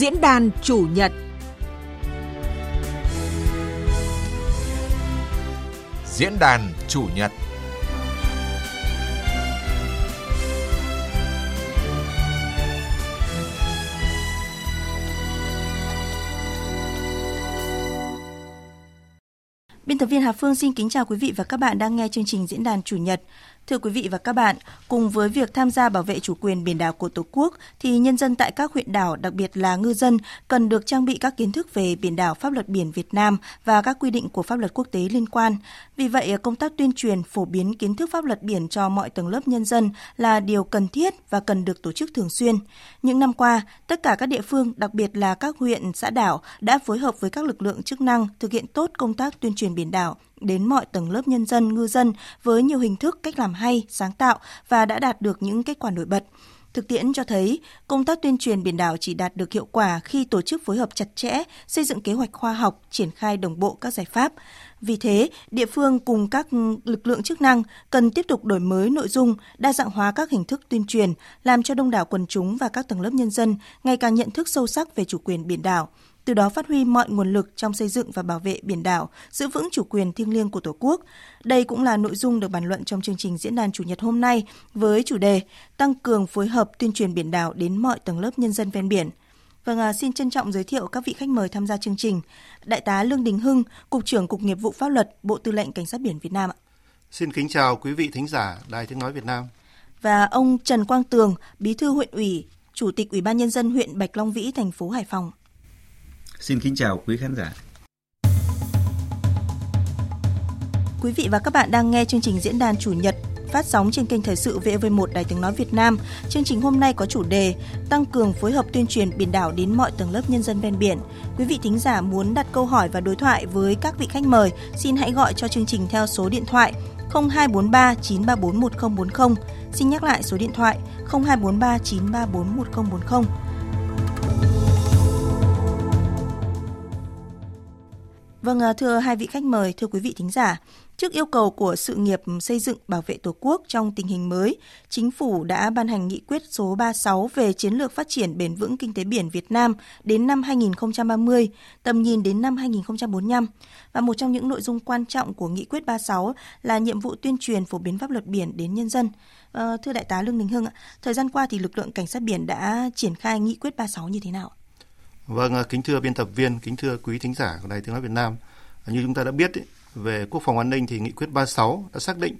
Diễn đàn chủ nhật. Diễn đàn chủ nhật. Tập viên Hà Phương xin kính chào quý vị và các bạn đang nghe chương trình diễn đàn chủ nhật. Thưa quý vị và các bạn, cùng với việc tham gia bảo vệ chủ quyền biển đảo của Tổ quốc thì nhân dân tại các huyện đảo, đặc biệt là ngư dân cần được trang bị các kiến thức về biển đảo, pháp luật biển Việt Nam và các quy định của pháp luật quốc tế liên quan. Vì vậy, công tác tuyên truyền phổ biến kiến thức pháp luật biển cho mọi tầng lớp nhân dân là điều cần thiết và cần được tổ chức thường xuyên. Những năm qua, tất cả các địa phương, đặc biệt là các huyện, xã đảo đã phối hợp với các lực lượng chức năng thực hiện tốt công tác tuyên truyền biển đảo đến mọi tầng lớp nhân dân, ngư dân với nhiều hình thức cách làm hay, sáng tạo và đã đạt được những kết quả nổi bật. Thực tiễn cho thấy, công tác tuyên truyền biển đảo chỉ đạt được hiệu quả khi tổ chức phối hợp chặt chẽ, xây dựng kế hoạch khoa học, triển khai đồng bộ các giải pháp. Vì thế, địa phương cùng các lực lượng chức năng cần tiếp tục đổi mới nội dung, đa dạng hóa các hình thức tuyên truyền, làm cho đông đảo quần chúng và các tầng lớp nhân dân ngày càng nhận thức sâu sắc về chủ quyền biển đảo, từ đó phát huy mọi nguồn lực trong xây dựng và bảo vệ biển đảo, giữ vững chủ quyền thiêng liêng của Tổ quốc. Đây cũng là nội dung được bàn luận trong chương trình diễn đàn chủ nhật hôm nay với chủ đề tăng cường phối hợp tuyên truyền biển đảo đến mọi tầng lớp nhân dân ven biển. Vâng, à, xin trân trọng giới thiệu các vị khách mời tham gia chương trình. Đại tá Lương Đình Hưng, Cục trưởng Cục Nghiệp vụ Pháp luật, Bộ Tư lệnh Cảnh sát biển Việt Nam. Xin kính chào quý vị thính giả Đài Tiếng Nói Việt Nam. Và ông Trần Quang Tường, Bí thư huyện ủy, Chủ tịch Ủy ban Nhân dân huyện Bạch Long Vĩ, thành phố Hải Phòng. Xin kính chào quý khán giả. Quý vị và các bạn đang nghe chương trình diễn đàn chủ nhật phát sóng trên kênh Thời sự VV1 Đài Tiếng Nói Việt Nam. Chương trình hôm nay có chủ đề Tăng cường phối hợp tuyên truyền biển đảo đến mọi tầng lớp nhân dân ven biển. Quý vị thính giả muốn đặt câu hỏi và đối thoại với các vị khách mời, xin hãy gọi cho chương trình theo số điện thoại 0243 934 1040. Xin nhắc lại số điện thoại 0243 934 1040. Vâng, à, thưa hai vị khách mời, thưa quý vị thính giả, trước yêu cầu của sự nghiệp xây dựng bảo vệ Tổ quốc trong tình hình mới, Chính phủ đã ban hành nghị quyết số 36 về chiến lược phát triển bền vững kinh tế biển Việt Nam đến năm 2030, tầm nhìn đến năm 2045. Và một trong những nội dung quan trọng của nghị quyết 36 là nhiệm vụ tuyên truyền phổ biến pháp luật biển đến nhân dân. À, thưa Đại tá Lương Đình Hưng, thời gian qua thì lực lượng cảnh sát biển đã triển khai nghị quyết 36 như thế nào? Vâng, à, kính thưa biên tập viên, kính thưa quý thính giả của Đài Tiếng Nói Việt Nam. À, như chúng ta đã biết, về quốc phòng an ninh thì nghị quyết 36 đã xác định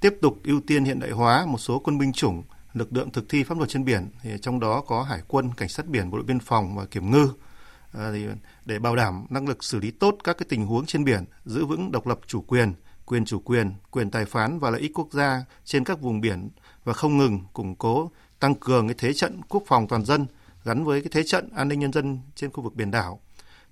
tiếp tục ưu tiên hiện đại hóa một số quân binh chủng, lực lượng thực thi pháp luật trên biển, thì trong đó có Hải quân, Cảnh sát biển, Bộ đội Biên phòng và Kiểm ngư. À, thì để bảo đảm năng lực xử lý tốt các cái tình huống trên biển, giữ vững độc lập chủ quyền, quyền chủ quyền, quyền tài phán và lợi ích quốc gia trên các vùng biển và không ngừng củng cố tăng cường cái thế trận quốc phòng toàn dân – gắn với cái thế trận an ninh nhân dân trên khu vực biển đảo.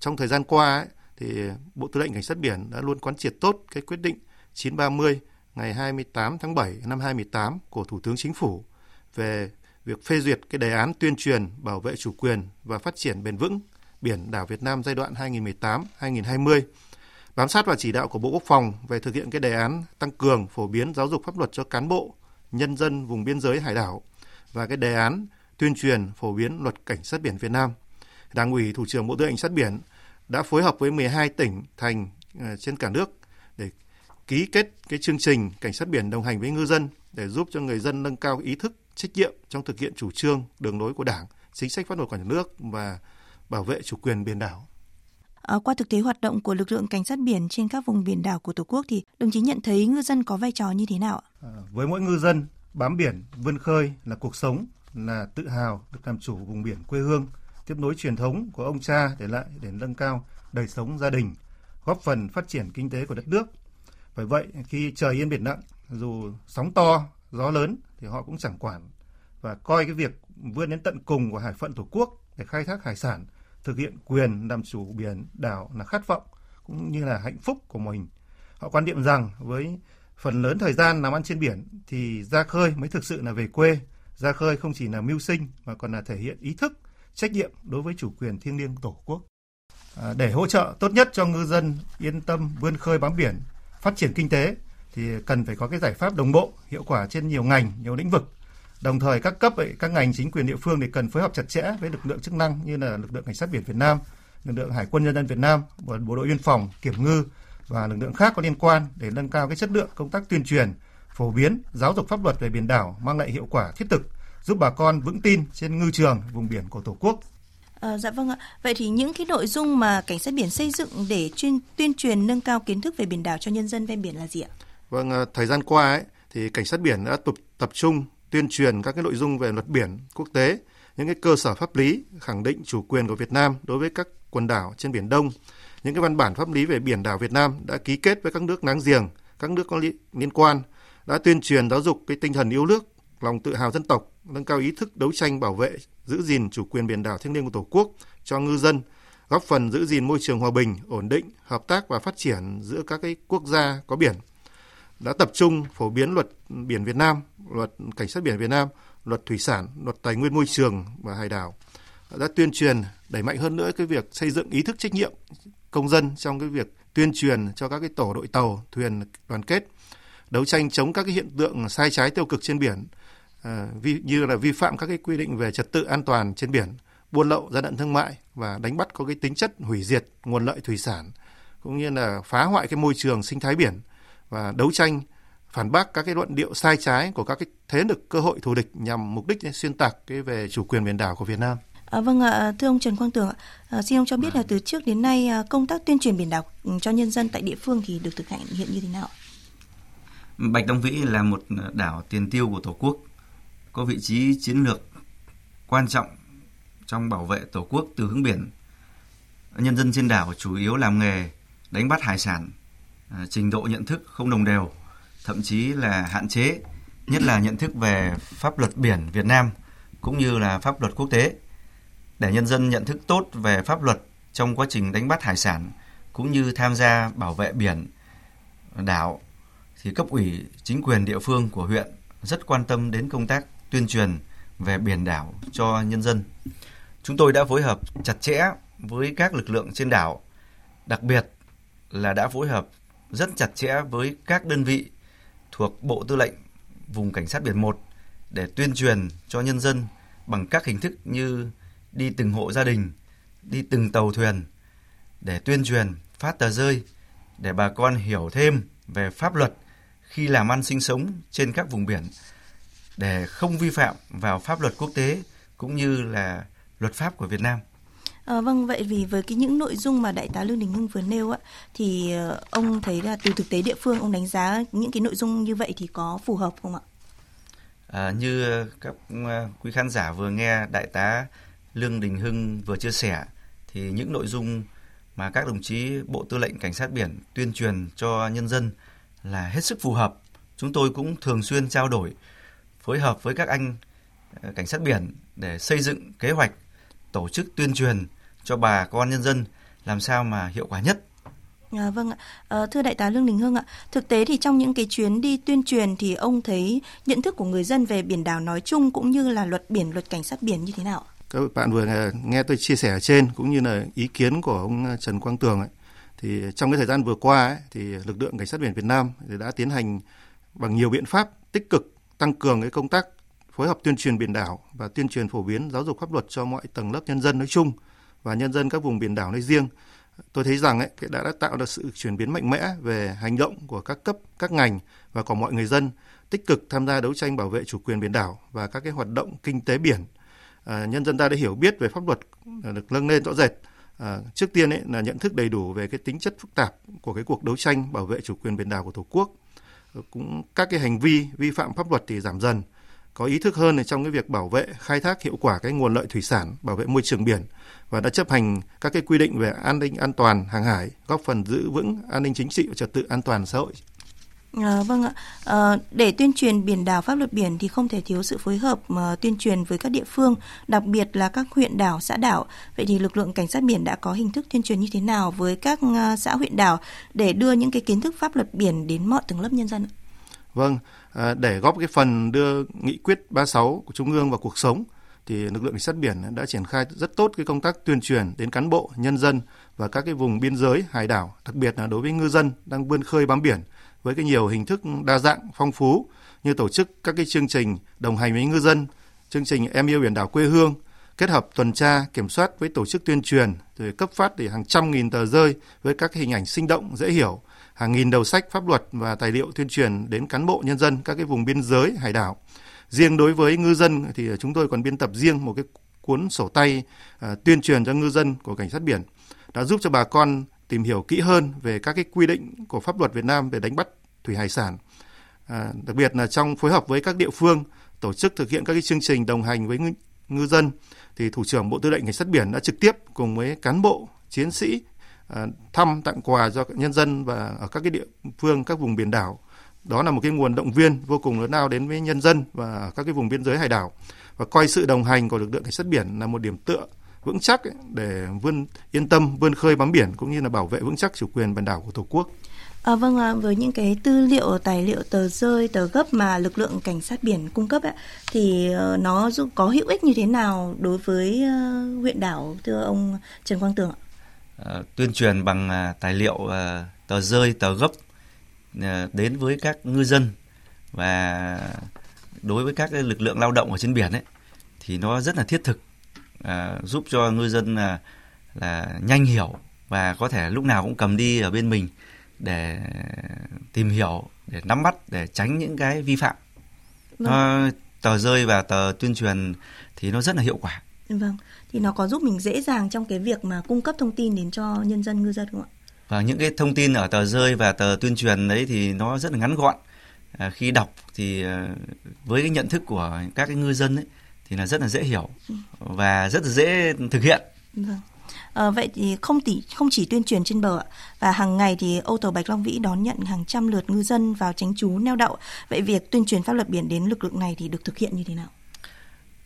Trong thời gian qua ấy, thì Bộ Tư lệnh Cảnh sát biển đã luôn quán triệt tốt cái quyết định 930 ngày 28 tháng 7 năm 2018 của Thủ tướng Chính phủ về việc phê duyệt cái đề án tuyên truyền bảo vệ chủ quyền và phát triển bền vững biển đảo Việt Nam giai đoạn 2018-2020. Bám sát vào chỉ đạo của Bộ Quốc phòng về thực hiện cái đề án tăng cường phổ biến giáo dục pháp luật cho cán bộ, nhân dân vùng biên giới hải đảo và cái đề án tuyên truyền phổ biến luật cảnh sát biển Việt Nam. Đảng ủy Thủ trưởng Bộ Tư lệnh Cảnh sát biển đã phối hợp với 12 tỉnh thành ờ, trên cả nước để ký kết cái chương trình cảnh sát biển đồng hành với ngư dân để giúp cho người dân nâng cao ý thức trách nhiệm trong thực hiện chủ trương đường lối của Đảng, chính sách pháp luật của nhà nước và bảo vệ chủ quyền biển đảo. À, qua thực tế hoạt động của lực lượng cảnh sát biển trên các vùng biển đảo của Tổ quốc thì đồng chí nhận thấy ngư dân có vai trò như thế nào? À, với mỗi ngư dân, bám biển, vươn khơi là cuộc sống là tự hào được làm chủ vùng biển quê hương, tiếp nối truyền thống của ông cha để lại để nâng cao đời sống gia đình, góp phần phát triển kinh tế của đất nước. Bởi vậy, khi trời yên biển lặng, dù sóng to, gió lớn thì họ cũng chẳng quản và coi cái việc vươn đến tận cùng của hải phận Tổ quốc để khai thác hải sản, thực hiện quyền làm chủ biển đảo là khát vọng cũng như là hạnh phúc của mình. Họ quan niệm rằng với phần lớn thời gian làm ăn trên biển thì ra khơi mới thực sự là về quê ra khơi không chỉ là mưu sinh mà còn là thể hiện ý thức, trách nhiệm đối với chủ quyền thiêng liêng tổ quốc. À, để hỗ trợ tốt nhất cho ngư dân yên tâm vươn khơi bám biển, phát triển kinh tế thì cần phải có cái giải pháp đồng bộ, hiệu quả trên nhiều ngành, nhiều lĩnh vực. Đồng thời các cấp ấy, các ngành chính quyền địa phương thì cần phối hợp chặt chẽ với lực lượng chức năng như là lực lượng cảnh sát biển Việt Nam, lực lượng Hải quân nhân dân Việt Nam, bộ đội biên phòng, kiểm ngư và lực lượng khác có liên quan để nâng cao cái chất lượng công tác tuyên truyền, phổ biến, giáo dục pháp luật về biển đảo mang lại hiệu quả thiết thực, giúp bà con vững tin trên ngư trường vùng biển của Tổ quốc. À, dạ vâng ạ. Vậy thì những cái nội dung mà cảnh sát biển xây dựng để chuyên tuyên truyền nâng cao kiến thức về biển đảo cho nhân dân ven biển là gì ạ? Vâng, ờ, thời gian qua ấy, thì cảnh sát biển đã tập tập trung tuyên truyền các cái nội dung về luật biển quốc tế, những cái cơ sở pháp lý khẳng định chủ quyền của Việt Nam đối với các quần đảo trên biển Đông, những cái văn bản pháp lý về biển đảo Việt Nam đã ký kết với các nước láng giềng, các nước có liên quan đã tuyên truyền giáo dục cái tinh thần yêu nước, lòng tự hào dân tộc, nâng cao ý thức đấu tranh bảo vệ, giữ gìn chủ quyền biển đảo thiêng liêng của Tổ quốc cho ngư dân, góp phần giữ gìn môi trường hòa bình, ổn định, hợp tác và phát triển giữa các cái quốc gia có biển. Đã tập trung phổ biến luật biển Việt Nam, luật cảnh sát biển Việt Nam, luật thủy sản, luật tài nguyên môi trường và hải đảo. Đã tuyên truyền đẩy mạnh hơn nữa cái việc xây dựng ý thức trách nhiệm công dân trong cái việc tuyên truyền cho các cái tổ đội tàu, thuyền đoàn kết, đấu tranh chống các cái hiện tượng sai trái tiêu cực trên biển, ờ, vi, như là vi phạm các cái quy định về trật tự an toàn trên biển, buôn lậu, gian lận thương mại và đánh bắt có cái tính chất hủy diệt nguồn lợi thủy sản, cũng như là phá hoại cái môi trường sinh thái biển và đấu tranh phản bác các cái luận điệu sai trái của các cái thế lực cơ hội thù địch nhằm mục đích xuyên tạc cái về chủ quyền biển đảo của Việt Nam. À, vâng ạ, thưa ông Trần Quang Tường, à, xin ông cho biết là từ trước đến nay à, công tác tuyên truyền biển đảo cho nhân dân tại địa phương thì được thực hiện như thế nào? Bạch Long Vĩ là một đảo tiền tiêu của Tổ quốc, có vị trí chiến lược quan trọng trong bảo vệ Tổ quốc từ hướng biển. Nhân dân trên đảo chủ yếu làm nghề đánh bắt hải sản, à, trình độ nhận thức không đồng đều, thậm chí là hạn chế, nhất là nhận thức về pháp luật biển Việt Nam cũng như là pháp luật quốc tế để nhân dân nhận thức tốt về pháp luật trong quá trình đánh bắt hải sản cũng như tham gia bảo vệ biển đảo thì cấp ủy chính quyền địa phương của huyện rất quan tâm đến công tác tuyên truyền về biển đảo cho nhân dân. Chúng tôi đã phối hợp chặt chẽ với các lực lượng trên đảo, đặc biệt là đã phối hợp rất chặt chẽ với các đơn vị thuộc Bộ Tư lệnh vùng cảnh sát biển 1 để tuyên truyền cho nhân dân bằng các hình thức như đi từng hộ gia đình, đi từng tàu thuyền để tuyên truyền, phát tờ rơi để bà con hiểu thêm về pháp luật khi làm ăn sinh sống trên các vùng biển để không vi phạm vào pháp luật quốc tế cũng như là luật pháp của Việt Nam. À, vâng vậy vì với cái những nội dung mà đại tá Lương Đình Hưng vừa nêu ạ thì ờ, ông thấy là từ thực tế địa phương ông đánh giá những cái nội dung như vậy thì có phù hợp không ạ? À, như các ờ, quý khán giả vừa nghe đại tá Lương Đình Hưng vừa chia sẻ thì những nội dung mà các đồng chí Bộ Tư lệnh Cảnh sát biển tuyên truyền cho nhân dân là hết sức phù hợp. Chúng tôi cũng thường xuyên trao đổi, phối hợp với các anh ờ, cảnh sát biển để xây dựng kế hoạch tổ chức tuyên truyền cho bà con nhân dân làm sao mà hiệu quả nhất. À, vâng ạ. À, thưa đại tá Lương Đình Hưng ạ, thực tế thì trong những cái chuyến đi tuyên truyền thì ông thấy nhận thức của người dân về biển đảo nói chung cũng như là luật biển, luật cảnh sát biển như thế nào? Các bạn vừa nghe tôi chia sẻ ở trên cũng như là ý kiến của ông Trần Quang Tường ấy, thì trong cái thời gian vừa qua ấy, thì lực lượng cảnh sát biển Việt Nam đã tiến hành bằng nhiều biện pháp tích cực tăng cường cái công tác phối hợp tuyên truyền biển đảo và tuyên truyền phổ biến giáo dục pháp luật cho mọi tầng lớp nhân dân nói chung và nhân dân các vùng biển đảo nói riêng. Tôi thấy rằng ấy, đã, đã tạo được sự chuyển biến mạnh mẽ về hành động của các cấp, các ngành và của mọi người dân tích cực tham gia đấu tranh bảo vệ chủ quyền biển đảo và các cái hoạt động kinh tế biển. À, nhân dân ta đã hiểu biết về pháp luật à, được nâng lên rõ rệt. À, trước tiên ấy là nhận thức đầy đủ về cái tính chất phức tạp của cái cuộc đấu tranh bảo vệ chủ quyền biển đảo của Tổ quốc. Ờ, cũng các cái hành vi vi phạm pháp luật thì giảm dần có ý thức hơn trong cái việc bảo vệ khai thác hiệu quả cái nguồn lợi thủy sản, bảo vệ môi trường biển và đã chấp hành các cái quy định về an ninh an toàn hàng hải, góp phần giữ vững an ninh chính trị và trật tự an toàn xã hội. À, vâng ạ. À, để tuyên truyền biển đảo pháp luật biển thì không thể thiếu sự phối hợp mà tuyên truyền với các địa phương, đặc biệt là các huyện đảo, xã đảo. Vậy thì lực lượng cảnh sát biển đã có hình thức tuyên truyền như thế nào với các xã huyện đảo để đưa những cái kiến thức pháp luật biển đến mọi tầng lớp nhân dân? Vâng, à, để góp cái phần đưa nghị quyết 36 của Trung ương vào cuộc sống thì lực lượng cảnh sát biển đã triển khai rất tốt cái công tác tuyên truyền đến cán bộ, nhân dân và các cái vùng biên giới, hải đảo, đặc biệt là đối với ngư dân đang vươn khơi bám biển với cái nhiều hình thức đa dạng, phong phú như tổ chức các cái chương trình đồng hành với ngư dân, chương trình em yêu biển đảo quê hương, kết hợp tuần tra, kiểm soát với tổ chức tuyên truyền, rồi cấp phát để hàng trăm nghìn tờ rơi với các hình ảnh sinh động, dễ hiểu, hàng nghìn đầu sách pháp luật và tài liệu tuyên truyền đến cán bộ nhân dân các cái vùng biên giới, hải đảo. Riêng đối với ngư dân thì chúng tôi còn biên tập riêng một cái cuốn sổ tay à, tuyên truyền cho ngư dân của cảnh sát biển đã giúp cho bà con tìm hiểu kỹ hơn về các cái quy định của pháp luật Việt Nam về đánh bắt thủy hải sản. À, đặc biệt là trong phối hợp với các địa phương tổ chức thực hiện các cái chương trình đồng hành với ngư, ngư dân thì thủ trưởng Bộ Tư lệnh Cảnh sát biển đã trực tiếp cùng với cán bộ, chiến sĩ à, thăm tặng quà cho nhân dân và ở các cái địa phương các vùng biển đảo. Đó là một cái nguồn động viên vô cùng lớn lao đến với nhân dân và các cái vùng biên giới hải đảo và coi sự đồng hành của lực lượng cảnh sát biển là một điểm tựa vững chắc để vươn yên tâm vươn khơi bám biển cũng như là bảo vệ vững chắc chủ quyền biển đảo của Tổ quốc. À, vâng, à, với những cái tư liệu, tài liệu, tờ rơi, tờ gấp mà lực lượng cảnh sát biển cung cấp ấy, thì ờ, nó có hữu ích như thế nào đối với uh, huyện đảo thưa ông Trần Quang Tường ạ? À, tuyên truyền bằng uh, tài liệu uh, tờ rơi, tờ gấp uh, đến với các ngư dân và đối với các lực lượng lao động ở trên biển ấy thì nó rất là thiết thực à, giúp cho ngư dân là, là nhanh hiểu và có thể lúc nào cũng cầm đi ở bên mình để tìm hiểu để nắm bắt để tránh những cái vi phạm. Vâng. nó, tờ rơi và tờ tuyên truyền thì nó rất là hiệu quả. Vâng thì nó có giúp mình dễ dàng trong cái việc mà cung cấp thông tin đến cho nhân dân ngư dân không ạ? Và những cái thông tin ở tờ rơi và tờ tuyên truyền đấy thì nó rất là ngắn gọn. À, khi đọc thì à, với cái nhận thức của các cái ngư dân ấy thì là rất là dễ hiểu và rất là dễ thực hiện. Vâng. À, vậy thì không chỉ không chỉ tuyên truyền trên bờ và hàng ngày thì âu tàu Bạch Long Vĩ đón nhận hàng trăm lượt ngư dân vào tránh trú neo đậu. Vậy việc tuyên truyền pháp luật biển đến lực lượng này thì được thực hiện như thế nào?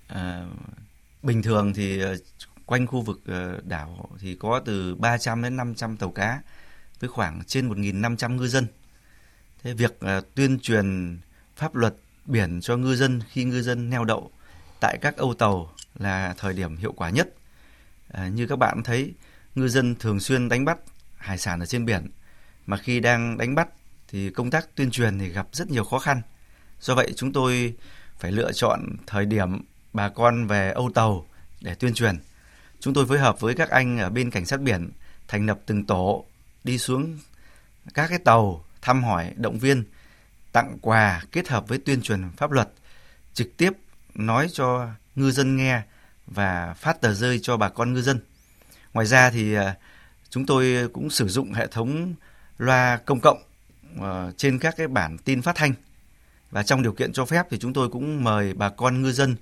À, bình thường thì ờ, quanh khu vực đảo thì có từ 300 đến 500 tàu cá với khoảng trên 1.500 ngư dân. Thế việc tuyên truyền pháp luật biển cho ngư dân khi ngư dân neo đậu tại các âu tàu là thời điểm hiệu quả nhất. À, như các bạn thấy, ngư dân thường xuyên đánh bắt hải sản ở trên biển, mà khi đang đánh bắt thì công tác tuyên truyền thì gặp rất nhiều khó khăn. Do vậy chúng tôi phải lựa chọn thời điểm bà con về âu tàu để tuyên truyền. Chúng tôi phối hợp với các anh ở bên cảnh sát biển thành lập từng tổ đi xuống các cái tàu thăm hỏi, động viên, tặng quà kết hợp với tuyên truyền pháp luật, trực tiếp nói cho ngư dân nghe và phát tờ rơi cho bà con ngư dân. Ngoài ra thì à, chúng tôi cũng sử dụng hệ thống loa công cộng à, trên các cái bản tin phát thanh và trong điều kiện cho phép thì chúng tôi cũng mời bà con ngư dân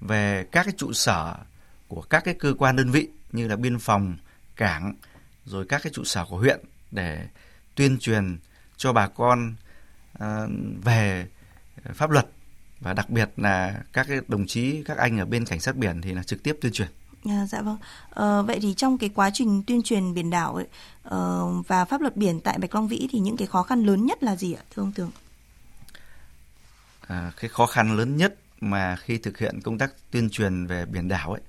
về các cái trụ sở của các cái cơ quan đơn vị như là biên phòng, cảng rồi các cái trụ sở của huyện để tuyên truyền cho bà con à, về pháp luật và đặc biệt là các cái đồng chí các anh ở bên cảnh sát biển thì là trực tiếp tuyên truyền. À, dạ vâng. À, vậy thì trong cái quá trình tuyên truyền biển đảo ấy uh, và pháp luật biển tại Bạch Long Vĩ thì những cái khó khăn lớn nhất là gì ạ, thưa ông Tường? À, cái khó khăn lớn nhất mà khi thực hiện công tác tuyên truyền về biển đảo ấy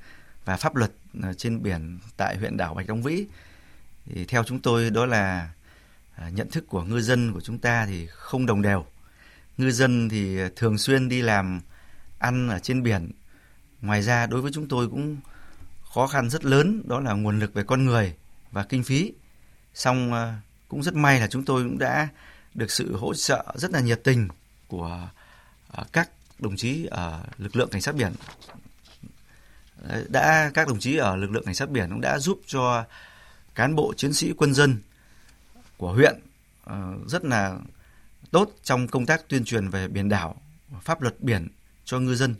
và pháp luật trên biển tại huyện đảo Bạch Long Vĩ thì theo chúng tôi đó là à, nhận thức của ngư dân của chúng ta thì không đồng đều ngư dân thì thường xuyên đi làm ăn ở trên biển. Ngoài ra, đối với chúng tôi cũng khó khăn rất lớn, đó là nguồn lực về con người và kinh phí. Xong ờ, cũng rất may là chúng tôi cũng đã được sự hỗ trợ rất là nhiệt tình của ờ, các đồng chí ở lực lượng cảnh sát biển đã, các đồng chí ở lực lượng cảnh sát biển cũng đã giúp cho cán bộ chiến sĩ quân dân của huyện ờ, rất là tốt trong công tác tuyên truyền về biển đảo, pháp luật biển cho ngư dân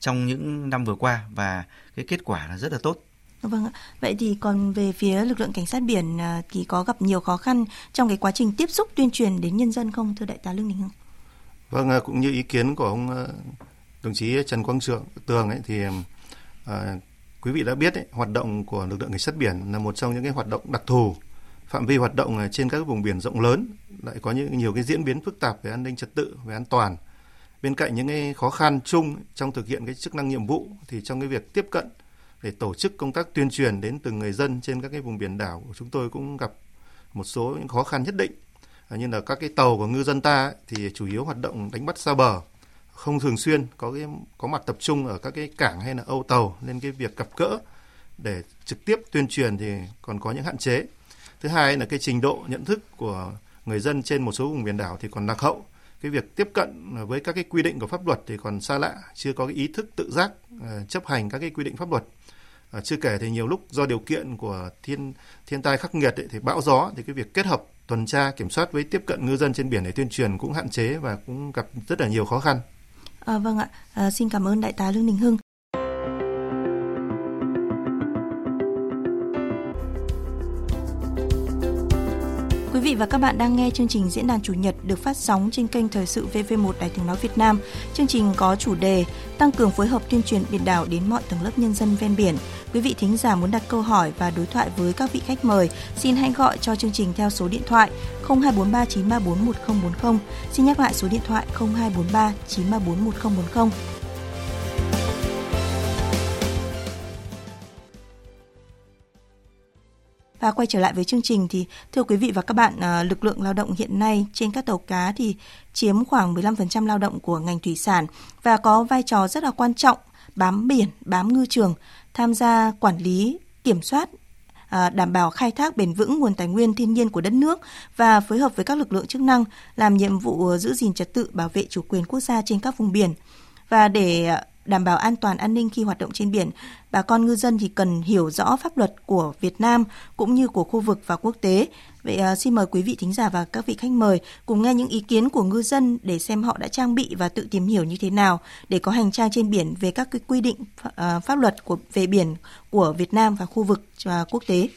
trong những năm vừa qua và cái kết quả là rất là tốt. Vâng ạ. Vậy thì còn về phía lực lượng cảnh sát biển à, thì có gặp nhiều khó khăn trong cái quá trình tiếp xúc tuyên truyền đến nhân dân không thưa đại tá Lương Đình Hưng? Vâng, à, cũng như ý kiến của ông à, đồng chí Trần Quang Trượng Tường ấy thì à, quý vị đã biết ấy, hoạt động của lực lượng cảnh sát biển là một trong những cái hoạt động đặc thù phạm vi hoạt động ờ, trên các vùng biển rộng lớn lại có những nhiều cái diễn biến phức tạp về an ninh trật tự về an toàn bên cạnh những cái khó khăn chung trong thực hiện cái chức năng nhiệm vụ thì trong cái việc tiếp cận để tổ chức công tác tuyên truyền đến từng người dân trên các cái vùng biển đảo của chúng tôi cũng gặp một số những khó khăn nhất định à, như là các cái tàu của ngư dân ta thì chủ yếu hoạt động đánh bắt xa bờ không thường xuyên có cái có mặt tập trung ở các cái cảng hay là âu tàu nên cái việc gặp gỡ để trực tiếp tuyên truyền thì còn có những hạn chế. Thứ hai là cái trình độ nhận thức của người dân trên một số vùng biển đảo thì còn lạc hậu. Cái việc tiếp cận với các cái quy định của pháp luật thì còn xa lạ, chưa có cái ý thức tự giác ờ, chấp hành các cái quy định pháp luật. Ờ, chưa kể thì nhiều lúc do điều kiện của thiên thiên tai khắc nghiệt ấy, thì bão gió thì cái việc kết hợp tuần tra kiểm soát với tiếp cận ngư dân trên biển để tuyên truyền cũng hạn chế và cũng gặp rất là nhiều khó khăn. À, vâng ạ, à, xin cảm ơn đại tá Lương Đình Hưng. Quý vị và các bạn đang nghe chương trình Diễn đàn Chủ nhật được phát sóng trên kênh Thời sự VV1 Đài tiếng nói Việt Nam. Chương trình có chủ đề tăng cường phối hợp tuyên truyền biển đảo đến mọi tầng lớp nhân dân ven biển. Quý vị thính giả muốn đặt câu hỏi và đối thoại với các vị khách mời, xin hãy gọi cho chương trình theo số điện thoại 0243 934 1040. Xin nhắc lại số điện thoại 0243 934 1040. Và quay trở lại với chương trình thì thưa quý vị và các bạn, à, lực lượng lao động hiện nay trên các tàu cá thì chiếm khoảng 15% lao động của ngành thủy sản và có vai trò rất là quan trọng bám biển, bám ngư trường, tham gia quản lý, kiểm soát à, đảm bảo khai thác bền vững nguồn tài nguyên thiên nhiên của đất nước và phối hợp với các lực lượng chức năng làm nhiệm vụ giữ gìn trật tự bảo vệ chủ quyền quốc gia trên các vùng biển. Và để à, đảm bảo an toàn an ninh khi hoạt động trên biển, bà con ngư dân thì cần hiểu rõ pháp luật của Việt Nam cũng như của khu vực và quốc tế. Vậy à, xin mời quý vị thính giả và các vị khách mời cùng nghe những ý kiến của ngư dân để xem họ đã trang bị và tự tìm hiểu như thế nào để có hành trang trên biển về các cái quy định à, pháp luật của về biển của Việt Nam và khu vực và quốc tế.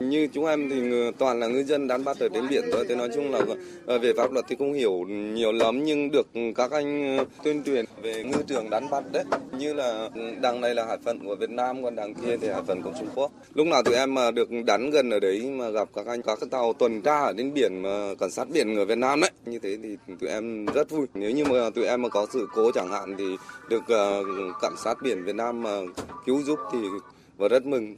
Như chúng em thì toàn là ngư dân đánh bắt ở trên biển thôi. Thì nói chung là vâng, ờ, về pháp luật thì không hiểu nhiều lắm, nhưng được các anh ờ, tuyên truyền về ngư trường đánh bắt đấy. Như là ừ, đằng này là hải phận của Việt Nam, còn đằng kia thì hải phận của Trung Quốc. Lúc nào tụi em mà được đánh gần ở đấy, mà gặp các anh, các tàu tuần tra ở trên biển mà cảnh sát biển ở Việt Nam đấy như thế thì tụi em rất vui. Nếu như mà tụi em mà có sự cố chẳng hạn thì được ờ, cảnh sát biển Việt Nam mà cứu giúp thì và rất mừng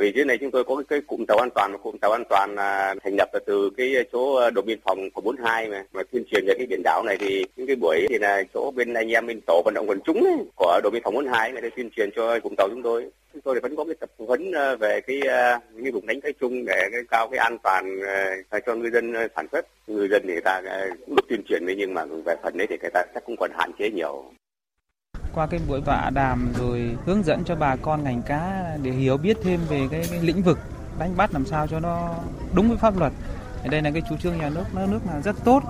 vì dưới này chúng tôi có cái, cái cụm tàu an toàn cụm tàu an toàn là thành lập từ cái chỗ à, đồn biên phòng của 42 mà mà tuyên truyền về cái biển đảo này thì những cái buổi thì là chỗ bên anh em bên tổ vận động quần chúng ấy, của đồn biên phòng 42 này để tuyên truyền cho cụm tàu chúng tôi. Chúng tôi thì vẫn có cái tập huấn à, về cái những cái vùng đánh cái chung để cái cao cái an toàn ờ, cho ngư dân sản xuất. Ngư dân thì người ta cũng được tuyên truyền nhưng mà về phần đấy thì người ta chắc cũng còn hạn chế nhiều qua cái buổi tọa đàm rồi hướng dẫn cho bà con ngành cá để hiểu biết thêm về cái, cái lĩnh vực đánh bắt làm sao cho nó đúng với pháp luật. Đây là cái chủ trương nhà nước nước là rất tốt.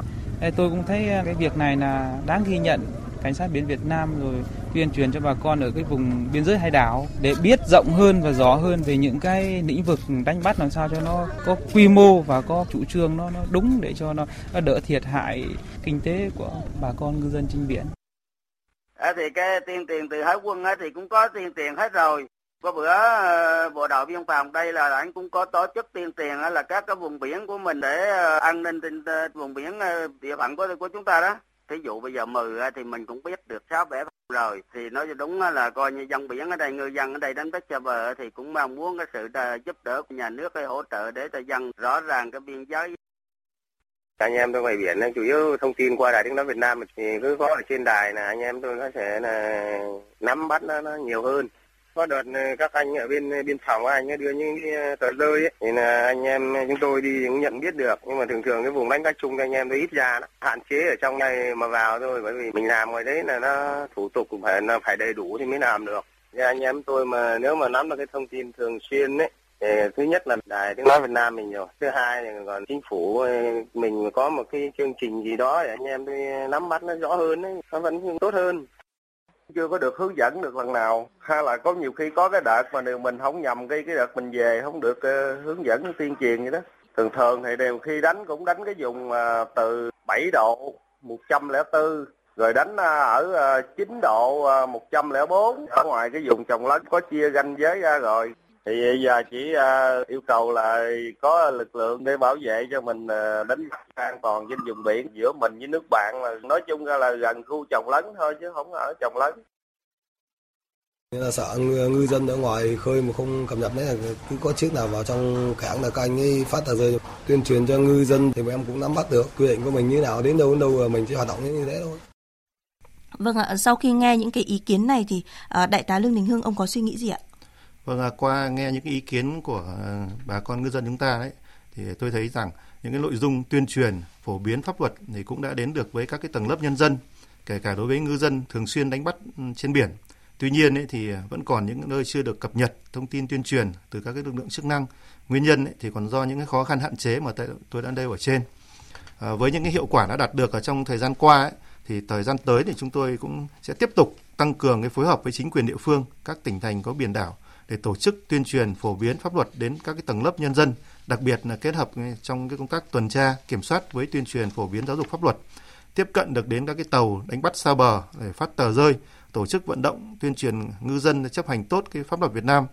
Tôi cũng thấy à, cái việc này là đáng ghi nhận cảnh sát biển Việt Nam rồi tuyên truyền cho bà con ở cái vùng biên giới hải đảo để biết rộng hơn và rõ hơn về những cái lĩnh vực đánh bắt làm sao cho nó có quy mô và có chủ trương nó nó đúng để cho nó, nó đỡ thiệt hại kinh tế của bà con ngư dân trên biển à, thì cái tuyên tiền từ hải quân á, thì cũng có tuyên tiền hết rồi. Có bữa ờ, bộ đội biên phòng đây là anh cũng có tổ chức tuyên tiền là các cái vùng biển của mình để ờ, an ninh trên ờ, vùng biển địa phận của của chúng ta đó. Thí dụ bây giờ mừ thì mình cũng biết được sáu bẻ rồi. Thì nói đúng là coi như dân biển ở đây ngư dân ở đây đánh bắt cho bờ thì cũng mong muốn cái sự giúp đỡ của nhà nước hay hỗ trợ để cho dân rõ ràng cái biên giới anh em tôi ngoài biển chủ yếu thông tin qua đài tiếng nói Việt Nam thì cứ có ở trên đài là anh em tôi có thể là nắm bắt nó, nó nhiều hơn. Có đợt ờ, các anh ở bên biên phòng anh ấy đưa những ờ, tờ rơi ấy, thì là anh em ờ, chúng tôi đi cũng nhận biết được. Nhưng mà thường thường cái vùng đánh cá chung anh em tôi ít ra đó. hạn chế ở trong này mà vào thôi bởi vì mình làm ngoài đấy là nó thủ tục cũng phải là phải đầy đủ thì mới làm được. Thì anh em tôi mà nếu mà nắm được cái thông tin thường xuyên ấy thứ nhất là đài tiếng nói Việt Nam mình rồi. Thứ hai là còn chính phủ ờ, mình có một cái chương trình gì đó để anh em nắm bắt nó rõ hơn ấy, nó vẫn tốt hơn. Chưa có được hướng dẫn được lần nào. Hay là có nhiều khi có cái đợt mà điều mình không nhầm cái cái đợt mình về không được uh, hướng dẫn tuyên truyền vậy đó. Thường thường thì đều khi đánh cũng đánh cái vùng uh, từ 7 độ 104 rồi đánh ở 9 độ 104 ở ngoài cái vùng trồng lớn có chia ranh giới ra rồi thì giờ chỉ uh, yêu cầu là có lực lượng để bảo vệ cho mình uh, đánh an toàn trên vùng biển giữa mình với nước bạn là nói chung ra là gần khu trồng lấn thôi chứ không ở trồng lấn. Nên là sợ ngư, ngư dân ở ngoài khơi mà không cập nhật đấy là cứ có chiếc nào vào trong cảng là các anh ấy phát tờ rơi. Tuyên truyền cho ngư dân thì em cũng nắm bắt được quy định của mình như nào đến đâu đến đâu mình chỉ hoạt động như thế thôi. Vâng ạ, sau khi nghe những cái ý kiến này thì uh, đại tá Lương Đình Hưng ông có suy nghĩ gì ạ? Vâng à, qua nghe những ý kiến của ờ, bà con ngư dân chúng ta đấy thì tôi thấy rằng những cái nội dung tuyên truyền phổ biến pháp luật thì cũng đã đến được với các cái tầng lớp nhân dân kể cả đối với ngư dân thường xuyên đánh bắt ừ, trên biển. Tuy nhiên ấy, thì ờ, vẫn còn những nơi chưa được cập nhật thông tin tuyên truyền từ các cái lực lượng chức năng. Nguyên nhân ấy, thì còn do những cái khó khăn hạn chế mà tôi đã nêu ở trên. À, với những cái hiệu quả đã đạt được ở trong thời gian qua ấy, thì thời gian tới thì chúng tôi cũng sẽ tiếp tục tăng cường cái phối hợp với chính quyền địa phương các tỉnh thành có biển đảo để tổ chức tuyên truyền phổ biến pháp luật đến các cái tầng lớp nhân dân, đặc biệt là kết hợp trong cái công tác tuần tra, kiểm soát với tuyên truyền phổ biến giáo dục pháp luật tiếp cận được đến các cái tàu đánh bắt xa bờ để phát tờ rơi, tổ chức vận động, tuyên truyền ngư dân chấp hành tốt cái pháp luật Việt Nam,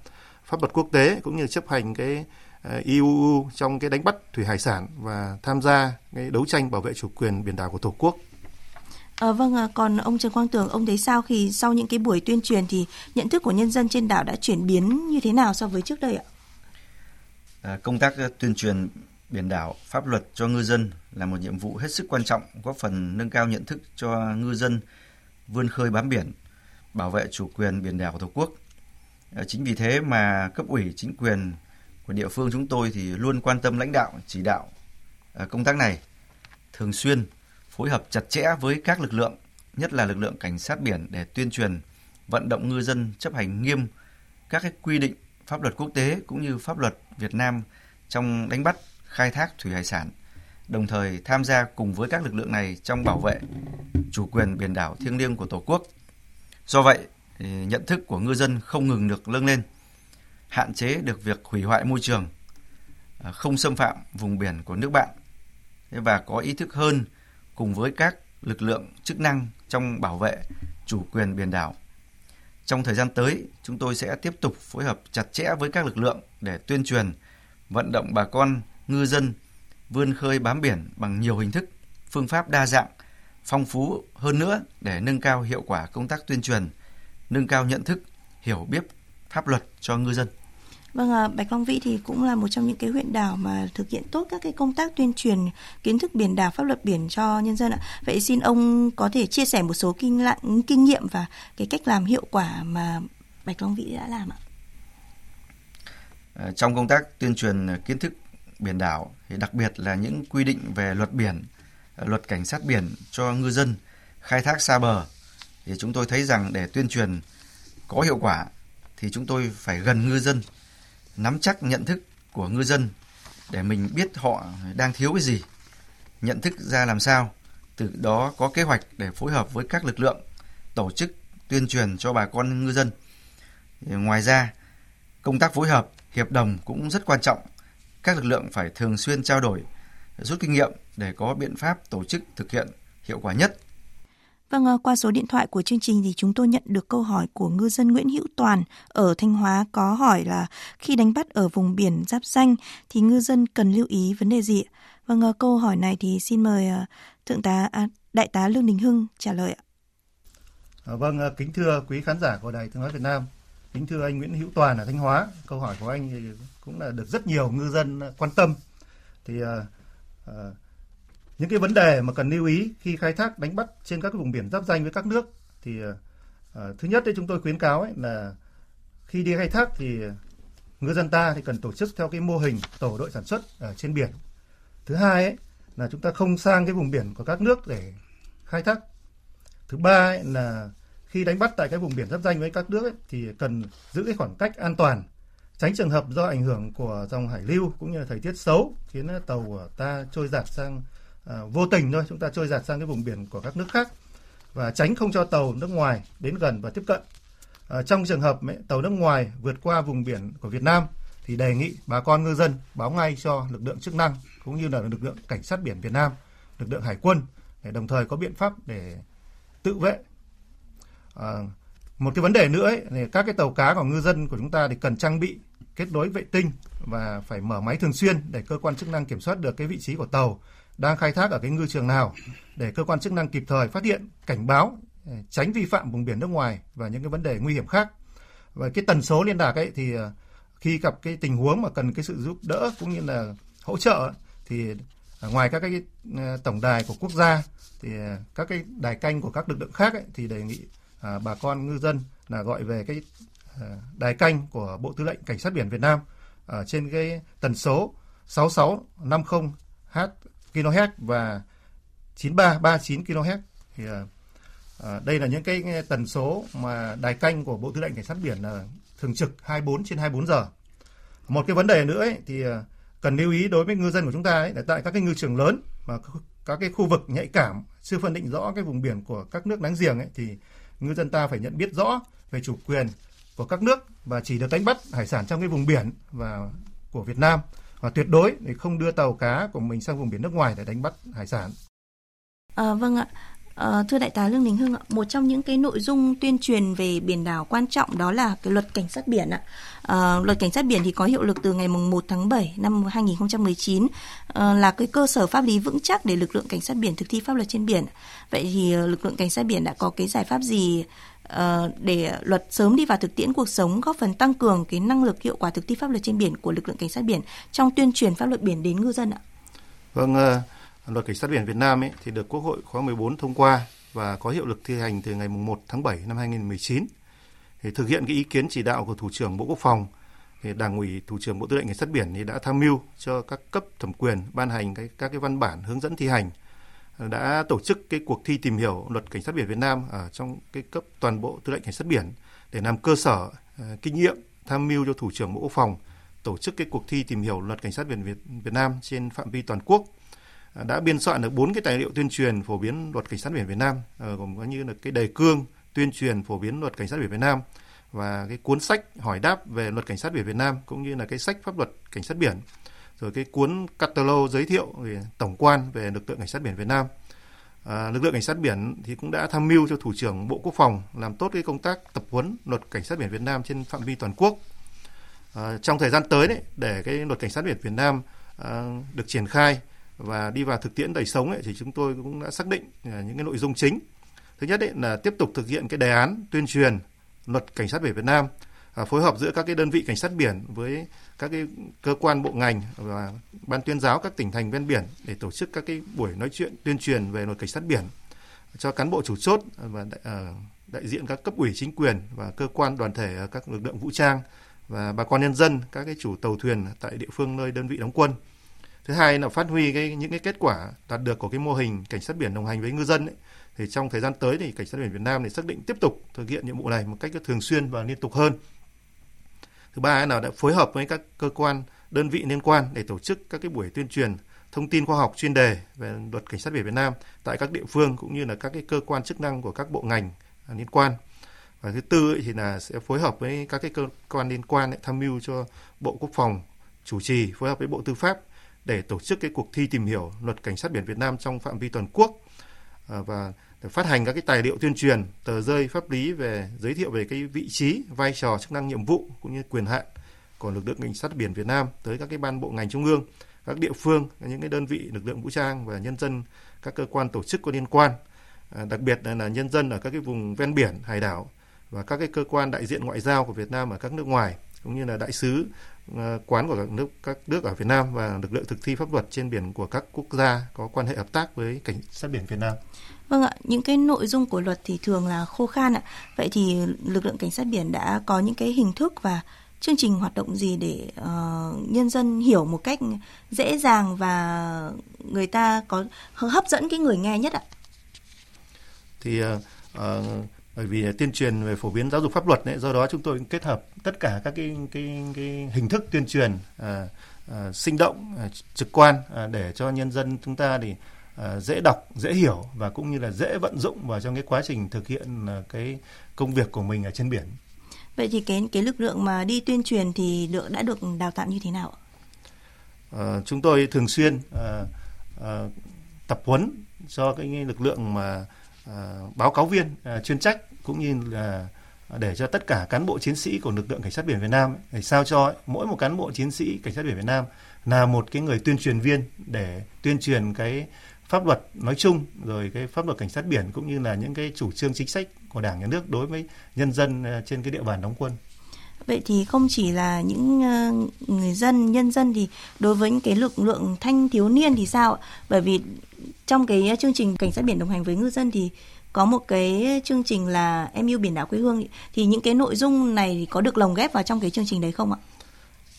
pháp luật quốc tế cũng như chấp hành cái ờ, IUU trong cái đánh bắt thủy hải sản và tham gia cái đấu tranh bảo vệ chủ quyền biển đảo của Tổ quốc. À, vâng, à, còn ông Trần Quang Tường, ông thấy sao khi sau những cái buổi tuyên truyền thì nhận thức của nhân dân trên đảo đã chuyển biến như thế nào so với trước đây ạ? À, công tác tuyên truyền biển đảo, pháp luật cho ngư dân là một nhiệm vụ hết sức quan trọng, góp phần nâng cao nhận thức cho ngư dân vươn khơi bám biển, bảo vệ chủ quyền biển đảo của Tổ quốc. À, chính vì thế mà cấp ủy chính quyền của địa phương chúng tôi thì luôn quan tâm lãnh đạo, chỉ đạo à, công tác này, thường xuyên phối hợp chặt chẽ với các lực lượng, nhất là lực lượng cảnh sát biển để tuyên truyền, vận động ngư dân chấp hành nghiêm các cái quy định pháp luật quốc tế cũng như pháp luật Việt Nam trong đánh bắt, khai thác thủy hải sản, đồng thời tham gia cùng với các lực lượng này trong bảo vệ chủ quyền biển đảo thiêng liêng của Tổ quốc. Do vậy, nhận thức của ngư dân không ngừng được nâng lên, hạn chế được việc hủy hoại môi trường, à, không xâm phạm vùng biển của nước bạn và có ý thức hơn cùng với các lực lượng chức năng trong bảo vệ chủ quyền biển đảo. Trong thời gian tới, chúng tôi sẽ tiếp tục phối hợp chặt chẽ với các lực lượng để tuyên truyền, vận động bà con, ngư dân vươn khơi bám biển bằng nhiều hình thức, phương pháp đa dạng, phong phú hơn nữa để nâng cao hiệu quả công tác tuyên truyền, nâng cao nhận thức, hiểu biết pháp luật cho ngư dân. Vâng, à, Bạch Long Vĩ thì cũng là một trong những cái huyện đảo mà thực hiện tốt các cái công tác tuyên truyền kiến thức biển đảo, pháp luật biển cho nhân dân ạ. Vậy xin ông có thể chia sẻ một số kinh lạn, kinh nghiệm và cái cách làm hiệu quả mà Bạch Long Vĩ đã làm ạ. À, trong công tác tuyên truyền kiến thức biển đảo thì đặc biệt là những quy định về luật biển, luật cảnh sát biển cho ngư dân khai thác xa bờ thì chúng tôi thấy rằng để tuyên truyền có hiệu quả thì chúng tôi phải gần ngư dân nắm chắc nhận thức của ngư dân để mình biết họ đang thiếu cái gì, nhận thức ra làm sao, từ đó có kế hoạch để phối hợp với các lực lượng tổ chức tuyên truyền cho bà con ngư dân. Ngoài ra, công tác phối hợp, hiệp đồng cũng rất quan trọng. Các lực lượng phải thường xuyên trao đổi, rút kinh nghiệm để có biện pháp tổ chức thực hiện hiệu quả nhất Vâng, ờ, qua số điện thoại của chương trình thì chúng tôi nhận được câu hỏi của ngư dân Nguyễn Hữu Toàn ở Thanh Hóa có hỏi là khi đánh bắt ở vùng biển giáp danh thì ngư dân cần lưu ý vấn đề gì? Vâng, ờ, câu hỏi này thì xin mời ờ, thượng tá à, đại tá Lương Đình Hưng trả lời ạ. À, vâng, kính thưa quý khán giả của Đài Tiếng nói Việt Nam, kính thưa anh Nguyễn Hữu Toàn ở Thanh Hóa, câu hỏi của anh thì cũng là được rất nhiều ngư dân quan tâm. Thì à, à, những cái vấn đề mà cần lưu ý khi khai thác đánh bắt trên các vùng biển giáp danh với các nước thì uh, thứ nhất đấy chúng tôi khuyến cáo ấy là khi đi khai thác thì ngư dân ta thì cần tổ chức theo cái mô hình tổ đội sản xuất ở trên biển. Thứ hai ấy là chúng ta không sang cái vùng biển của các nước để khai thác. Thứ ba ấy là khi đánh bắt tại cái vùng biển giáp danh với các nước ấy, thì cần giữ cái khoảng cách an toàn tránh trường hợp do ảnh hưởng của dòng hải lưu cũng như là thời tiết xấu khiến tàu của ta trôi giạt sang à, vô tình thôi chúng ta trôi giạt sang cái vùng biển của các nước khác và tránh không cho tàu nước ngoài đến gần và tiếp cận. À, trong trường hợp tàu nước ngoài vượt qua vùng biển của Việt Nam thì đề nghị bà con ngư dân báo ngay cho lực lượng chức năng cũng như là lực lượng cảnh sát biển Việt Nam, lực lượng hải quân để đồng thời có biện pháp để tự vệ. À, một cái vấn đề nữa ấy, thì các cái tàu cá của ngư dân của chúng ta thì cần trang bị kết nối vệ tinh và phải mở máy thường xuyên để cơ quan chức năng kiểm soát được cái vị trí của tàu đang khai thác ở cái ngư trường nào để cơ quan chức năng kịp thời phát hiện, cảnh báo, ờ, tránh vi phạm vùng biển nước ngoài và những cái vấn đề nguy hiểm khác. Và cái tần số liên lạc ấy thì ờ, khi gặp cái tình huống mà cần cái sự giúp đỡ cũng như là hỗ trợ thì ờ, ngoài các cái tổng đài của quốc gia thì các cái đài canh của các lực lượng khác ấy, thì đề nghị bà con ngư dân là gọi về cái đài canh của Bộ Tư lệnh Cảnh sát biển Việt Nam ở trên cái tần số 6650 H kHz và 9339 kHz thì à, đây là những cái tần số mà đài canh của Bộ Tư lệnh Cảnh sát biển là thường trực 24 trên 24 giờ. Một cái vấn đề nữa ấy, thì ờ, cần lưu ý đối với ngư dân của chúng ta ấy, là tại các cái ngư trường lớn mà các cái khu vực nhạy cảm chưa phân định rõ cái vùng biển của các nước láng giềng ấy thì ngư dân ta phải nhận biết rõ về chủ quyền của các nước và chỉ được đánh bắt hải sản trong cái vùng biển và của Việt Nam và tuyệt đối để không đưa tàu cá của mình sang vùng biển nước ngoài để đánh bắt hải sản. À, vâng ạ. À, thưa đại tá Lương Đình Hưng ạ, một trong những cái nội dung tuyên truyền về biển đảo quan trọng đó là cái luật cảnh sát biển ạ. À, luật cảnh sát biển thì có hiệu lực từ ngày mùng 1 tháng 7 năm 2019 à, là cái cơ sở pháp lý vững chắc để lực lượng cảnh sát biển thực thi pháp luật trên biển. Vậy thì à, lực lượng cảnh sát biển đã có cái giải pháp gì Ờ, để luật sớm đi vào thực tiễn cuộc sống góp phần tăng cường cái năng lực hiệu quả thực thi pháp luật trên biển của lực lượng cảnh sát biển trong tuyên truyền pháp luật biển đến ngư dân ạ? Vâng, ờ, luật cảnh sát biển Việt Nam ấy thì được Quốc hội khóa 14 thông qua và có hiệu lực thi hành từ ngày 1 tháng 7 năm 2019. Thì thực hiện cái ý kiến chỉ đạo của Thủ trưởng Bộ Quốc phòng, thì Đảng ủy Thủ trưởng Bộ Tư lệnh Cảnh sát biển thì đã tham mưu cho các cấp thẩm quyền ban hành cái, các cái văn bản hướng dẫn thi hành đã tổ chức cái cuộc thi tìm hiểu luật cảnh sát biển Việt Nam ở trong cái cấp toàn bộ tư lệnh cảnh sát biển để làm cơ sở ờ, kinh nghiệm tham mưu cho thủ trưởng bộ quốc phòng tổ chức cái cuộc thi tìm hiểu luật cảnh sát biển Việt, Việt Nam trên phạm vi toàn quốc. Ờ, đã biên soạn được bốn cái tài liệu tuyên truyền phổ biến luật cảnh sát biển Việt Nam ờ, gồm có như là cái đề cương tuyên truyền phổ biến luật cảnh sát biển Việt Nam và cái cuốn sách hỏi đáp về luật cảnh sát biển Việt Nam cũng như là cái sách pháp luật cảnh sát biển rồi cái cuốn catalog giới thiệu về tổng quan về lực lượng cảnh sát biển Việt Nam. À, lực lượng cảnh sát biển thì cũng đã tham mưu cho thủ trưởng Bộ Quốc phòng làm tốt cái công tác tập huấn luật cảnh sát biển Việt Nam trên phạm vi toàn quốc. À, trong thời gian tới đấy để cái luật cảnh sát biển Việt Nam à, được triển khai và đi vào thực tiễn đời sống ấy, thì chúng tôi cũng đã xác định à, những cái nội dung chính. Thứ nhất ấy, là tiếp tục thực hiện cái đề án tuyên truyền luật cảnh sát biển Việt Nam À, phối hợp giữa các cái đơn vị cảnh sát biển với các cái cơ quan bộ ngành và ban tuyên giáo các tỉnh thành ven biển để tổ chức các cái buổi nói chuyện tuyên truyền về luật cảnh sát biển cho cán bộ chủ chốt và đại, à, đại diện các cấp ủy chính quyền và cơ quan đoàn thể các lực lượng vũ trang và bà con nhân dân các cái chủ tàu thuyền tại địa phương nơi đơn vị đóng quân. Thứ hai là phát huy cái những cái kết quả đạt được của cái mô hình cảnh sát biển đồng hành với ngư dân ấy. Thì trong thời gian tới thì cảnh sát biển Việt Nam thì xác định tiếp tục thực hiện nhiệm vụ này một cách thường xuyên và liên tục hơn Thứ ba là đã phối hợp với các cơ quan, đơn vị liên quan để tổ chức các cái buổi tuyên truyền thông tin khoa học chuyên đề về luật cảnh sát biển Việt Nam tại các địa phương cũng như là các cái cơ quan chức năng của các bộ ngành à, liên quan. Và thứ tư thì là sẽ phối hợp với các cái cơ quan liên quan tham mưu cho Bộ Quốc phòng chủ trì phối hợp với Bộ Tư pháp để tổ chức cái cuộc thi tìm hiểu luật cảnh sát biển Việt Nam trong phạm vi toàn quốc à, và phát hành các cái tài liệu tuyên truyền, tờ rơi pháp lý về giới thiệu về cái vị trí, vai trò, chức năng nhiệm vụ cũng như quyền hạn của lực lượng cảnh sát biển Việt Nam tới các cái ban bộ ngành trung ương, các địa phương, những cái đơn vị lực lượng vũ trang và nhân dân các cơ quan tổ chức có liên quan, à, đặc biệt là, là nhân dân ở các cái vùng ven biển, hải đảo và các cái cơ quan đại diện ngoại giao của Việt Nam ở các nước ngoài cũng như là đại sứ à, quán của các nước các nước ở Việt Nam và lực lượng thực thi pháp luật trên biển của các quốc gia có quan hệ hợp tác với cảnh sát biển Việt Nam. Vâng ạ, những cái nội dung của luật thì thường là khô khan ạ. Vậy thì lực lượng cảnh sát biển đã có những cái hình thức và chương trình hoạt động gì để uh, nhân dân hiểu một cách dễ dàng và người ta có hấp dẫn cái người nghe nhất ạ? Thì uh, bởi vì tuyên truyền về phổ biến giáo dục pháp luật đấy, do đó chúng tôi kết hợp tất cả các cái cái cái hình thức tuyên truyền uh, uh, sinh động, uh, trực quan uh, để cho nhân dân chúng ta thì dễ đọc, dễ hiểu và cũng như là dễ vận dụng vào trong cái quá trình thực hiện à, cái công việc của mình ở trên biển. Vậy thì cái cái lực lượng mà đi tuyên truyền thì được đã được đào tạo như thế nào? À, chúng tôi thường xuyên à, à, tập huấn cho cái lực lượng mà à, báo cáo viên à, chuyên trách cũng như là để cho tất cả cán bộ chiến sĩ của lực lượng cảnh sát biển Việt Nam để sao cho mỗi một cán bộ chiến sĩ cảnh sát biển Việt Nam là một cái người tuyên truyền viên để tuyên truyền cái pháp luật nói chung rồi cái pháp luật cảnh sát biển cũng như là những cái chủ trương chính sách của đảng nhà nước đối với nhân dân ờ, trên cái địa bàn đóng quân. Vậy thì không chỉ là những ờ, người dân, nhân dân thì đối với những cái lực lượng thanh thiếu niên thì sao? Bởi vì trong cái chương trình cảnh sát biển đồng hành với ngư dân thì có một cái chương trình là em yêu biển đảo quê hương thì những cái nội dung này có được lồng ghép vào trong cái chương trình đấy không ạ?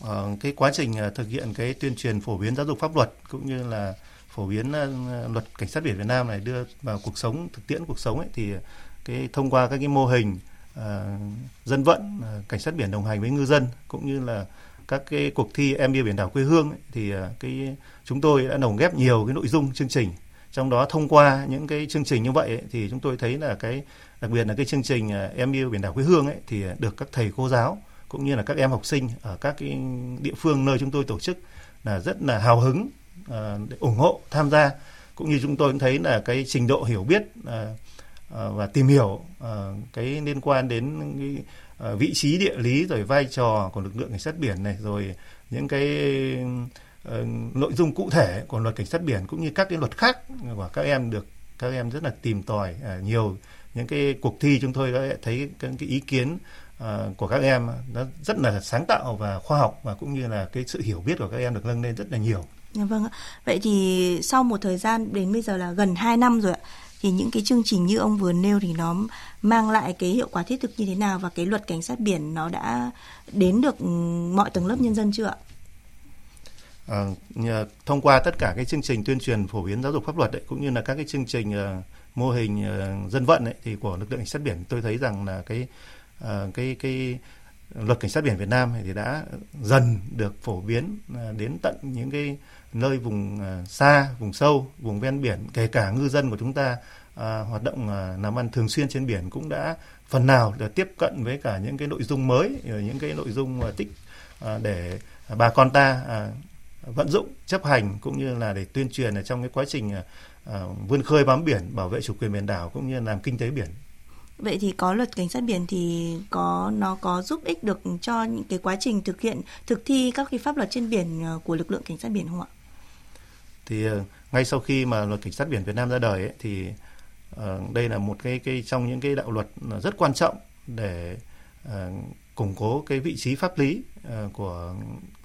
Ờ, cái quá trình thực hiện cái tuyên truyền phổ biến giáo dục pháp luật cũng như là phổ biến ờ, luật cảnh sát biển Việt Nam này đưa vào cuộc sống thực tiễn cuộc sống ấy thì cái thông qua các cái mô hình uh, dân vận uh, cảnh sát biển đồng hành với ngư dân cũng như là các cái cuộc thi em yêu biển đảo quê hương ấy, thì uh, cái chúng tôi đã lồng ghép nhiều cái nội dung chương trình. Trong đó thông qua những cái chương trình như vậy ấy, thì chúng tôi thấy là cái đặc biệt là cái chương trình em yêu biển đảo quê hương ấy thì được các thầy cô giáo cũng như là các em học sinh ở các cái địa phương nơi chúng tôi tổ chức là rất là hào hứng Ờ, để ủng hộ tham gia cũng như chúng tôi cũng thấy là cái trình độ hiểu biết ờ, ờ, và tìm hiểu cái liên quan đến cái vị trí địa lý rồi vai trò của lực lượng cảnh sát biển này rồi những cái nội dung cụ thể của luật cảnh sát biển cũng như các cái luật khác của các em được các em rất là tìm tòi nhiều những cái cuộc thi chúng tôi đã thấy cái, ý kiến của các em nó rất là sáng tạo và khoa học và cũng như là cái sự hiểu biết của các em được nâng lên rất là nhiều. Dạ vâng ạ. Vậy thì sau một thời gian đến bây giờ là gần 2 năm rồi ạ thì những cái chương trình như ông vừa nêu thì nó mang lại cái hiệu quả thiết thực như thế nào và cái luật cảnh sát biển nó đã đến được ừ, mọi tầng lớp nhân dân chưa ạ? À, thông qua tất cả cái chương trình tuyên truyền phổ biến giáo dục pháp luật ấy, cũng như là các cái chương trình uh, mô hình uh, dân vận ấy, thì của lực lượng cảnh sát biển tôi thấy rằng là cái uh, cái cái luật cảnh sát biển Việt Nam thì đã dần được phổ biến uh, đến tận những cái nơi vùng à, xa, vùng sâu, vùng ven biển, kể cả ngư dân của chúng ta à, hoạt động à, làm ăn thường xuyên trên biển cũng đã phần nào để tiếp cận với cả những cái nội dung mới, những cái nội dung à, tích à, để bà con ta à, vận dụng chấp hành cũng như là để tuyên truyền ở trong cái quá trình à, à, vươn khơi bám biển, bảo vệ chủ quyền biển đảo cũng như làm kinh tế biển. Vậy thì có luật cảnh sát biển thì có nó có giúp ích được cho những cái quá trình thực hiện thực thi các cái pháp luật trên biển à, của lực lượng cảnh sát biển không ạ? Thì ờ, ngay sau khi mà luật cảnh sát biển Việt Nam ra đời ấy, thì uh, đây là một cái cái trong những cái đạo luật rất quan trọng để uh, củng cố cái vị trí pháp lý uh, của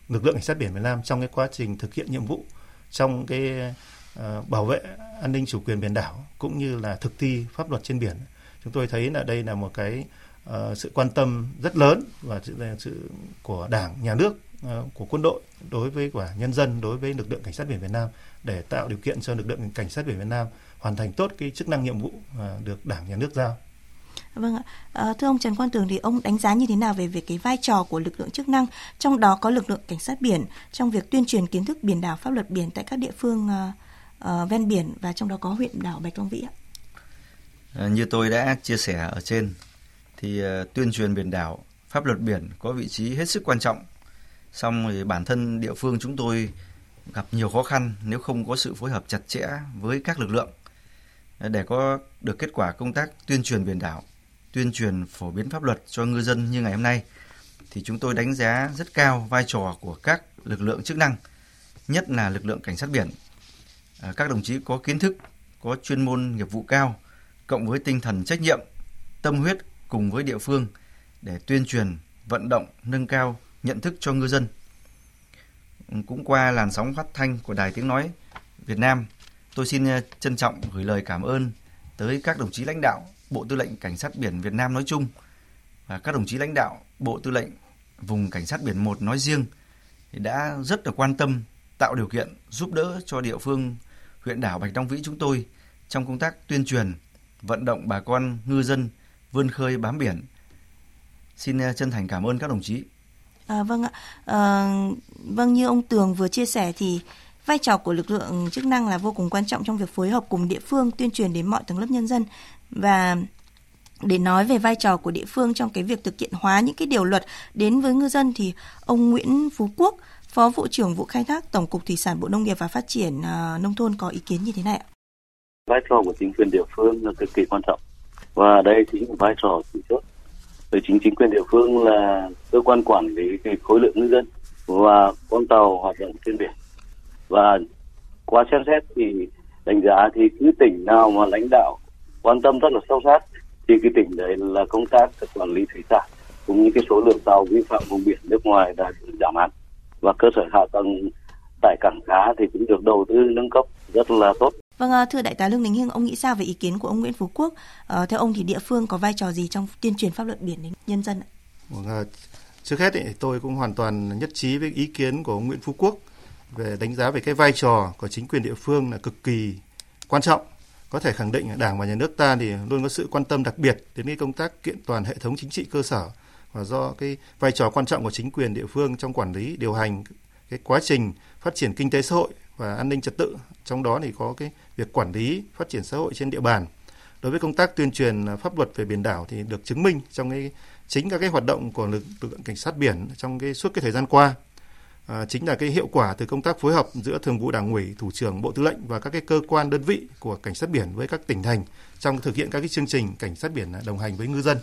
lực lượng cảnh sát biển Việt Nam trong cái quá trình thực hiện nhiệm vụ trong cái uh, bảo vệ an ninh chủ quyền biển đảo cũng như là thực thi pháp luật trên biển. Chúng tôi thấy là đây là một cái uh, sự quan tâm rất lớn và sự, sự của đảng nhà nước của quân đội đối với của nhân dân đối với lực lượng cảnh sát biển Việt Nam để tạo điều kiện cho lực lượng cảnh sát biển Việt Nam hoàn thành tốt cái chức năng nhiệm vụ mà được Đảng nhà nước giao. Vâng ạ. À, thưa ông Trần Quang Tường thì ông đánh giá như thế nào về về cái vai trò của lực lượng chức năng, trong đó có lực lượng cảnh sát biển trong việc tuyên truyền kiến thức biển đảo, pháp luật biển tại các địa phương uh, uh, ven biển và trong đó có huyện đảo Bạch Long Vĩ ạ? À, như tôi đã chia sẻ ở trên thì uh, tuyên truyền biển đảo, pháp luật biển có vị trí hết sức quan trọng. Xong thì bản thân địa phương chúng tôi gặp nhiều khó khăn nếu không có sự phối hợp chặt chẽ với các lực lượng à, để có được kết quả công tác tuyên truyền biển đảo, tuyên truyền phổ biến pháp luật cho ngư dân như ngày hôm nay thì chúng tôi đánh giá rất cao vai trò của các lực lượng chức năng, nhất là lực lượng cảnh sát biển. À, các đồng chí có kiến thức, có chuyên môn nghiệp vụ cao, cộng với tinh thần trách nhiệm, tâm huyết cùng với địa phương để tuyên truyền, vận động, nâng cao nhận thức cho ngư dân cũng qua làn sóng phát thanh của Đài Tiếng Nói Việt Nam, tôi xin ờ, trân trọng gửi lời cảm ơn tới các đồng chí lãnh đạo Bộ Tư lệnh Cảnh sát biển Việt Nam nói chung và các đồng chí lãnh đạo Bộ Tư lệnh Vùng Cảnh sát biển 1 nói riêng đã rất là quan tâm tạo điều kiện giúp đỡ cho địa phương huyện đảo Bạch Long Vĩ chúng tôi trong công tác tuyên truyền, vận động bà con ngư dân vươn khơi bám biển. Xin ờ, chân thành cảm ơn các đồng chí. À, vâng ạ. À, vâng như ông Tường vừa chia sẻ thì vai trò của lực lượng chức năng là vô cùng quan trọng trong việc phối hợp cùng địa phương tuyên truyền đến mọi tầng lớp nhân dân và để nói về vai trò của địa phương trong cái việc thực hiện hóa những cái điều luật đến với ngư dân thì ông Nguyễn Phú Quốc, Phó vụ trưởng vụ khai thác Tổng cục Thủy sản Bộ Nông nghiệp và Phát triển uh, nông thôn có ý kiến như thế này ạ? Vai trò của chính quyền địa phương là cực kỳ quan trọng và đây chính là vai trò chủ chốt từ chính chính quyền địa phương là cơ quan quản lý cái khối lượng ngư dân và con tàu hoạt động trên biển và qua xem xét thì đánh giá thì cứ tỉnh nào mà lãnh đạo quan tâm rất là sâu sát thì cái tỉnh đấy là công tác quản lý thủy sản cũng như cái số lượng tàu vi phạm vùng biển nước ngoài đã giảm hẳn và cơ sở hạ tầng tại cảng cá thì cũng được đầu tư nâng cấp rất là tốt. Vâng, ờ, thưa đại tá Lương Đình Hưng, ông nghĩ sao về ý kiến của ông Nguyễn Phú Quốc? À, theo ông thì địa phương có vai trò gì trong tuyên truyền pháp luật biển đến nhân dân ạ? Vâng, à, trước hết thì tôi cũng hoàn toàn nhất trí với ý kiến của ông Nguyễn Phú Quốc về đánh giá về cái vai trò của chính quyền địa phương là cực kỳ quan trọng. Có thể khẳng định Đảng và Nhà nước ta thì luôn có sự quan tâm đặc biệt đến cái công tác kiện toàn hệ thống chính trị cơ sở và do cái vai trò quan trọng của chính quyền địa phương trong quản lý điều hành cái quá trình phát triển kinh tế xã hội và an ninh trật tự. Trong đó thì có cái việc quản lý phát triển xã hội trên địa bàn. Đối với công tác tuyên truyền à, pháp luật về biển đảo thì được chứng minh trong cái chính các cái hoạt động của lực, lượng cảnh sát biển trong cái suốt cái thời gian qua. À, chính là cái hiệu quả từ công tác phối hợp giữa thường vụ đảng ủy thủ trưởng bộ tư lệnh và các cái cơ quan đơn vị của cảnh sát biển với các tỉnh thành trong thực hiện các cái chương trình cảnh sát biển à, đồng hành với ngư dân.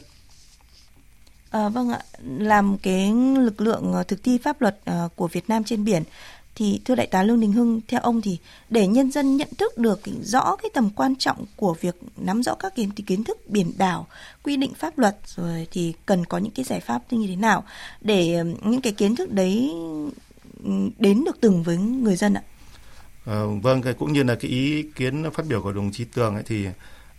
À, vâng ạ, làm cái lực lượng à, thực thi pháp luật của Việt Nam trên biển thì thưa đại tá Lương Đình Hưng theo ông thì để nhân dân nhận thức được rõ cái tầm quan trọng của việc nắm rõ các kiến, kiến thức biển đảo quy định pháp luật rồi thì cần có những cái giải pháp như thế nào để những cái kiến thức đấy đến được từng với người dân ạ? À, vâng cũng như là cái ý kiến phát biểu của đồng chí Tường ấy thì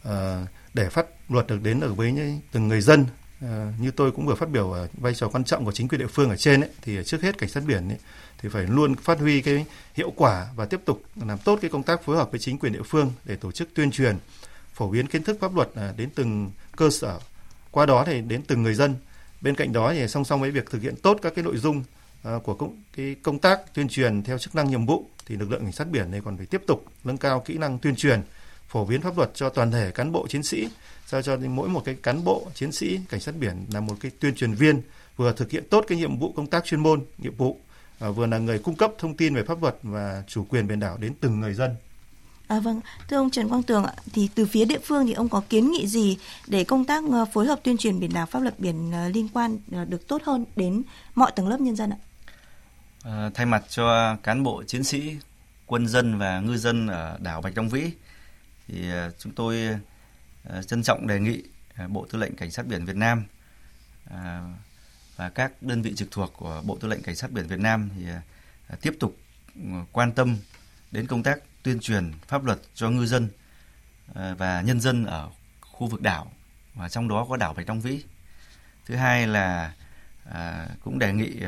à, để pháp luật được đến được với từng người dân Ờ, như tôi cũng vừa phát biểu ở vai trò quan trọng của chính quyền địa phương ở trên ấy, thì trước hết cảnh sát biển ấy, thì phải luôn phát huy cái hiệu quả và tiếp tục làm tốt cái công tác phối hợp với chính quyền địa phương để tổ chức tuyên truyền phổ biến kiến thức pháp luật ờ, đến từng cơ sở. Qua đó thì đến từng người dân. Bên cạnh đó thì song song với việc thực hiện tốt các cái nội dung ờ, của công, cái công tác tuyên truyền theo chức năng nhiệm vụ thì lực lượng cảnh sát biển này còn phải tiếp tục nâng cao kỹ năng tuyên truyền phổ biến pháp luật cho toàn thể cán bộ chiến sĩ sao cho mỗi một cái cán bộ chiến sĩ cảnh sát biển là một cái tuyên truyền viên vừa thực hiện tốt cái nhiệm vụ công tác chuyên môn nhiệm vụ à, vừa là người cung cấp thông tin về pháp luật và chủ quyền biển đảo đến từng người dân À, vâng, thưa ông Trần Quang Tường ạ, thì từ phía địa phương thì ông có kiến nghị gì để công tác ờ, phối hợp tuyên truyền biển đảo pháp luật biển ờ, liên quan ờ, được tốt hơn đến mọi tầng lớp nhân dân ạ? À, thay mặt cho cán bộ chiến sĩ, quân dân và ngư dân ở đảo Bạch Long Vĩ thì ờ, chúng tôi ờ, trân trọng đề nghị ờ, Bộ Tư lệnh Cảnh sát biển Việt Nam và các đơn vị trực thuộc của Bộ Tư lệnh Cảnh sát biển Việt Nam thì tiếp tục ừ, quan tâm đến công tác tuyên truyền pháp luật cho ngư dân và nhân dân ở khu vực đảo, và trong đó có đảo Bạch Long Vĩ. Thứ hai là cũng đề nghị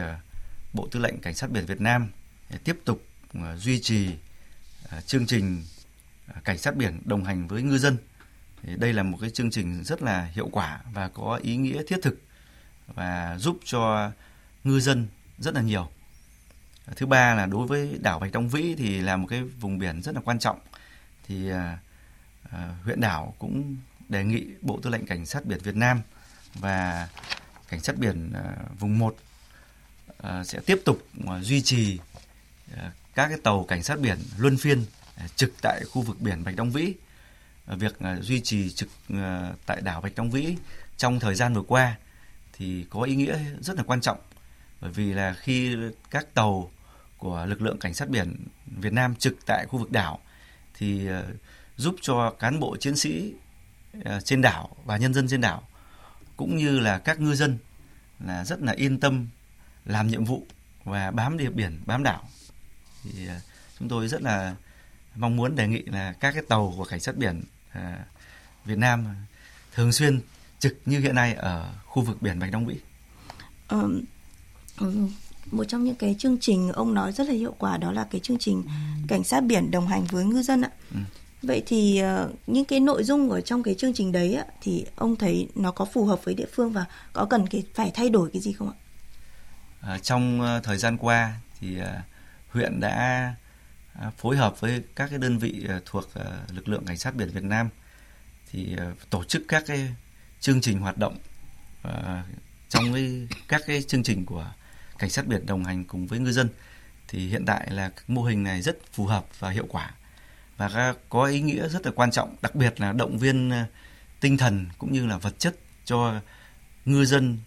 Bộ Tư lệnh Cảnh sát biển Việt Nam tiếp tục duy trì chương trình cảnh sát biển đồng hành với ngư dân đây là một cái chương trình rất là hiệu quả và có ý nghĩa thiết thực và giúp cho ngư dân rất là nhiều. Thứ ba là đối với đảo Bạch Long Vĩ thì là một cái vùng biển rất là quan trọng. Thì à, à huyện đảo cũng đề nghị Bộ Tư lệnh Cảnh sát biển Việt Nam và Cảnh sát biển à, vùng 1 à, sẽ tiếp tục à, duy trì à, các cái tàu cảnh sát biển luân phiên trực tại khu vực biển Bạch Long Vĩ. Việc à, duy trì trực à, tại đảo Bạch Long Vĩ trong thời gian vừa qua thì có ý nghĩa rất là quan trọng. Bởi vì là khi các tàu của lực lượng cảnh sát biển Việt Nam trực tại khu vực đảo thì à, giúp cho cán bộ chiến sĩ trên đảo và nhân dân trên đảo cũng như là các ngư dân là rất là yên tâm làm nhiệm vụ và bám địa biển, bám đảo. Thì chúng tôi rất là mong muốn đề nghị là các cái tàu của cảnh sát biển À, Việt Nam thường xuyên trực như hiện nay ở khu vực biển Bạch Long Vĩ? Ờ, một trong những cái chương trình ông nói rất là hiệu quả đó là cái chương trình cảnh sát biển đồng hành với ngư dân ạ. Ừ. Vậy thì uh, những cái nội dung ở trong cái chương trình đấy ạ, thì ông thấy nó có phù hợp với địa phương và có cần cái phải thay đổi cái gì không ạ? À, trong uh, thời gian qua thì uh, huyện đã À, phối hợp với các cái đơn vị à, thuộc à, lực lượng cảnh sát biển Việt Nam thì tổ chức các cái chương trình hoạt động trong cái, các cái chương trình của cảnh sát biển đồng hành cùng với ngư dân. Thì hiện tại là mô hình này rất phù hợp và hiệu quả và có ý nghĩa rất là quan trọng, đặc biệt là động viên tinh thần cũng như là vật chất cho ngư dân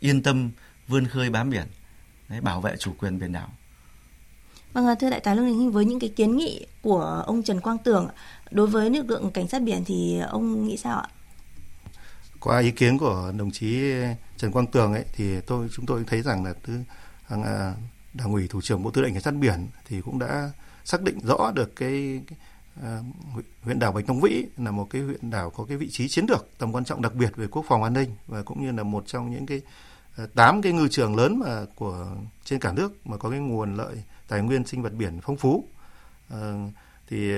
yên tâm vươn khơi bám biển bảo vệ chủ quyền biển đảo. Vâng, thưa đại tá Lương Đình Hinh, với những cái kiến nghị của ông Trần Quang Tường đối với lực lượng cảnh sát biển thì ông nghĩ sao ạ? Qua ý kiến của đồng chí Trần Quang Tường ấy thì tôi chúng tôi thấy rằng là thứ đảng ủy thủ trưởng bộ tư lệnh cảnh sát biển thì cũng đã xác định rõ được cái, cái à, huyện đảo Bạch Long Vĩ là một cái huyện đảo có cái vị trí chiến lược tầm quan trọng đặc biệt về quốc phòng an ninh và cũng như là một trong những cái à, tám cái ngư trường lớn mà của trên cả nước mà có cái nguồn lợi tài nguyên sinh vật biển phong phú. Ờ, thì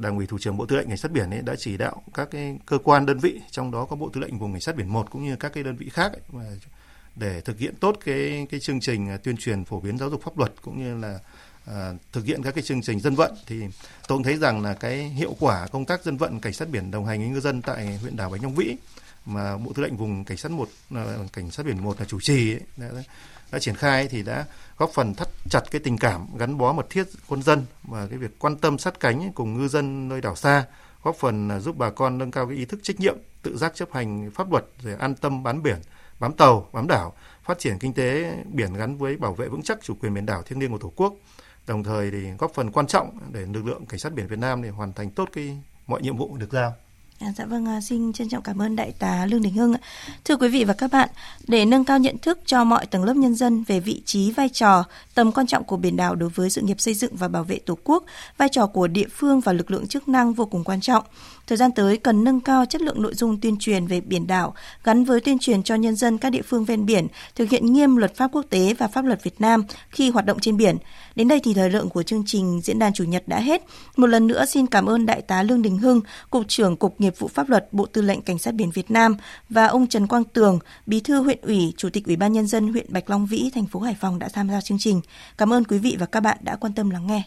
Đảng ủy thủ trưởng Bộ Tư lệnh Cảnh sát biển ấy đã chỉ đạo các cái cơ quan đơn vị trong đó có Bộ Tư lệnh vùng Cảnh sát biển 1 cũng như các cái đơn vị khác ấy, để thực hiện tốt cái cái chương trình à, tuyên truyền phổ biến giáo dục pháp luật cũng như là à, thực hiện các cái chương trình dân vận. Thì tôi cũng thấy rằng là cái hiệu quả công tác dân vận cảnh sát biển đồng hành với ngư dân tại huyện đảo Bạch Long Vĩ mà Bộ Tư lệnh vùng Cảnh sát một à, Cảnh sát biển một là chủ trì ấy, đã, đã triển khai thì đã góp phần thắt chặt cái tình cảm gắn bó mật thiết quân dân và cái việc quan tâm sát cánh cùng ngư dân nơi đảo xa góp phần à, giúp bà con nâng cao cái ý thức trách nhiệm tự giác chấp hành pháp luật rồi an tâm bám biển bám tàu bám đảo phát triển kinh tế biển gắn với bảo vệ vững chắc chủ quyền biển đảo thiêng liêng của tổ quốc đồng thời thì góp phần quan trọng để lực lượng cảnh sát biển Việt Nam để hoàn thành tốt cái mọi nhiệm vụ được giao. À, dạ vâng, à, xin trân trọng cảm ơn Đại tá Lương Đình Hưng. Thưa quý vị và các bạn, để nâng cao nhận thức cho mọi tầng lớp nhân dân về vị trí, vai trò, tầm quan trọng của biển đảo đối với sự nghiệp xây dựng và bảo vệ Tổ quốc, vai trò của địa phương và lực lượng chức năng vô cùng quan trọng. Thời gian tới cần nâng cao chất lượng nội dung tuyên truyền về biển đảo gắn với tuyên truyền cho nhân dân các địa phương ven biển thực hiện nghiêm luật pháp quốc tế và pháp luật Việt Nam khi hoạt động trên biển. Đến đây thì thời lượng của chương trình diễn đàn chủ nhật đã hết. Một lần nữa xin cảm ơn Đại tá Lương Đình Hưng, Cục trưởng Cục Nghiệp vụ Pháp luật Bộ Tư lệnh Cảnh sát biển Việt Nam và ông Trần Quang Tường, Bí thư huyện ủy, Chủ tịch Ủy ban nhân dân huyện Bạch Long Vĩ, thành phố Hải Phòng đã tham gia chương trình. Cảm ơn quý vị và các bạn đã quan tâm lắng nghe.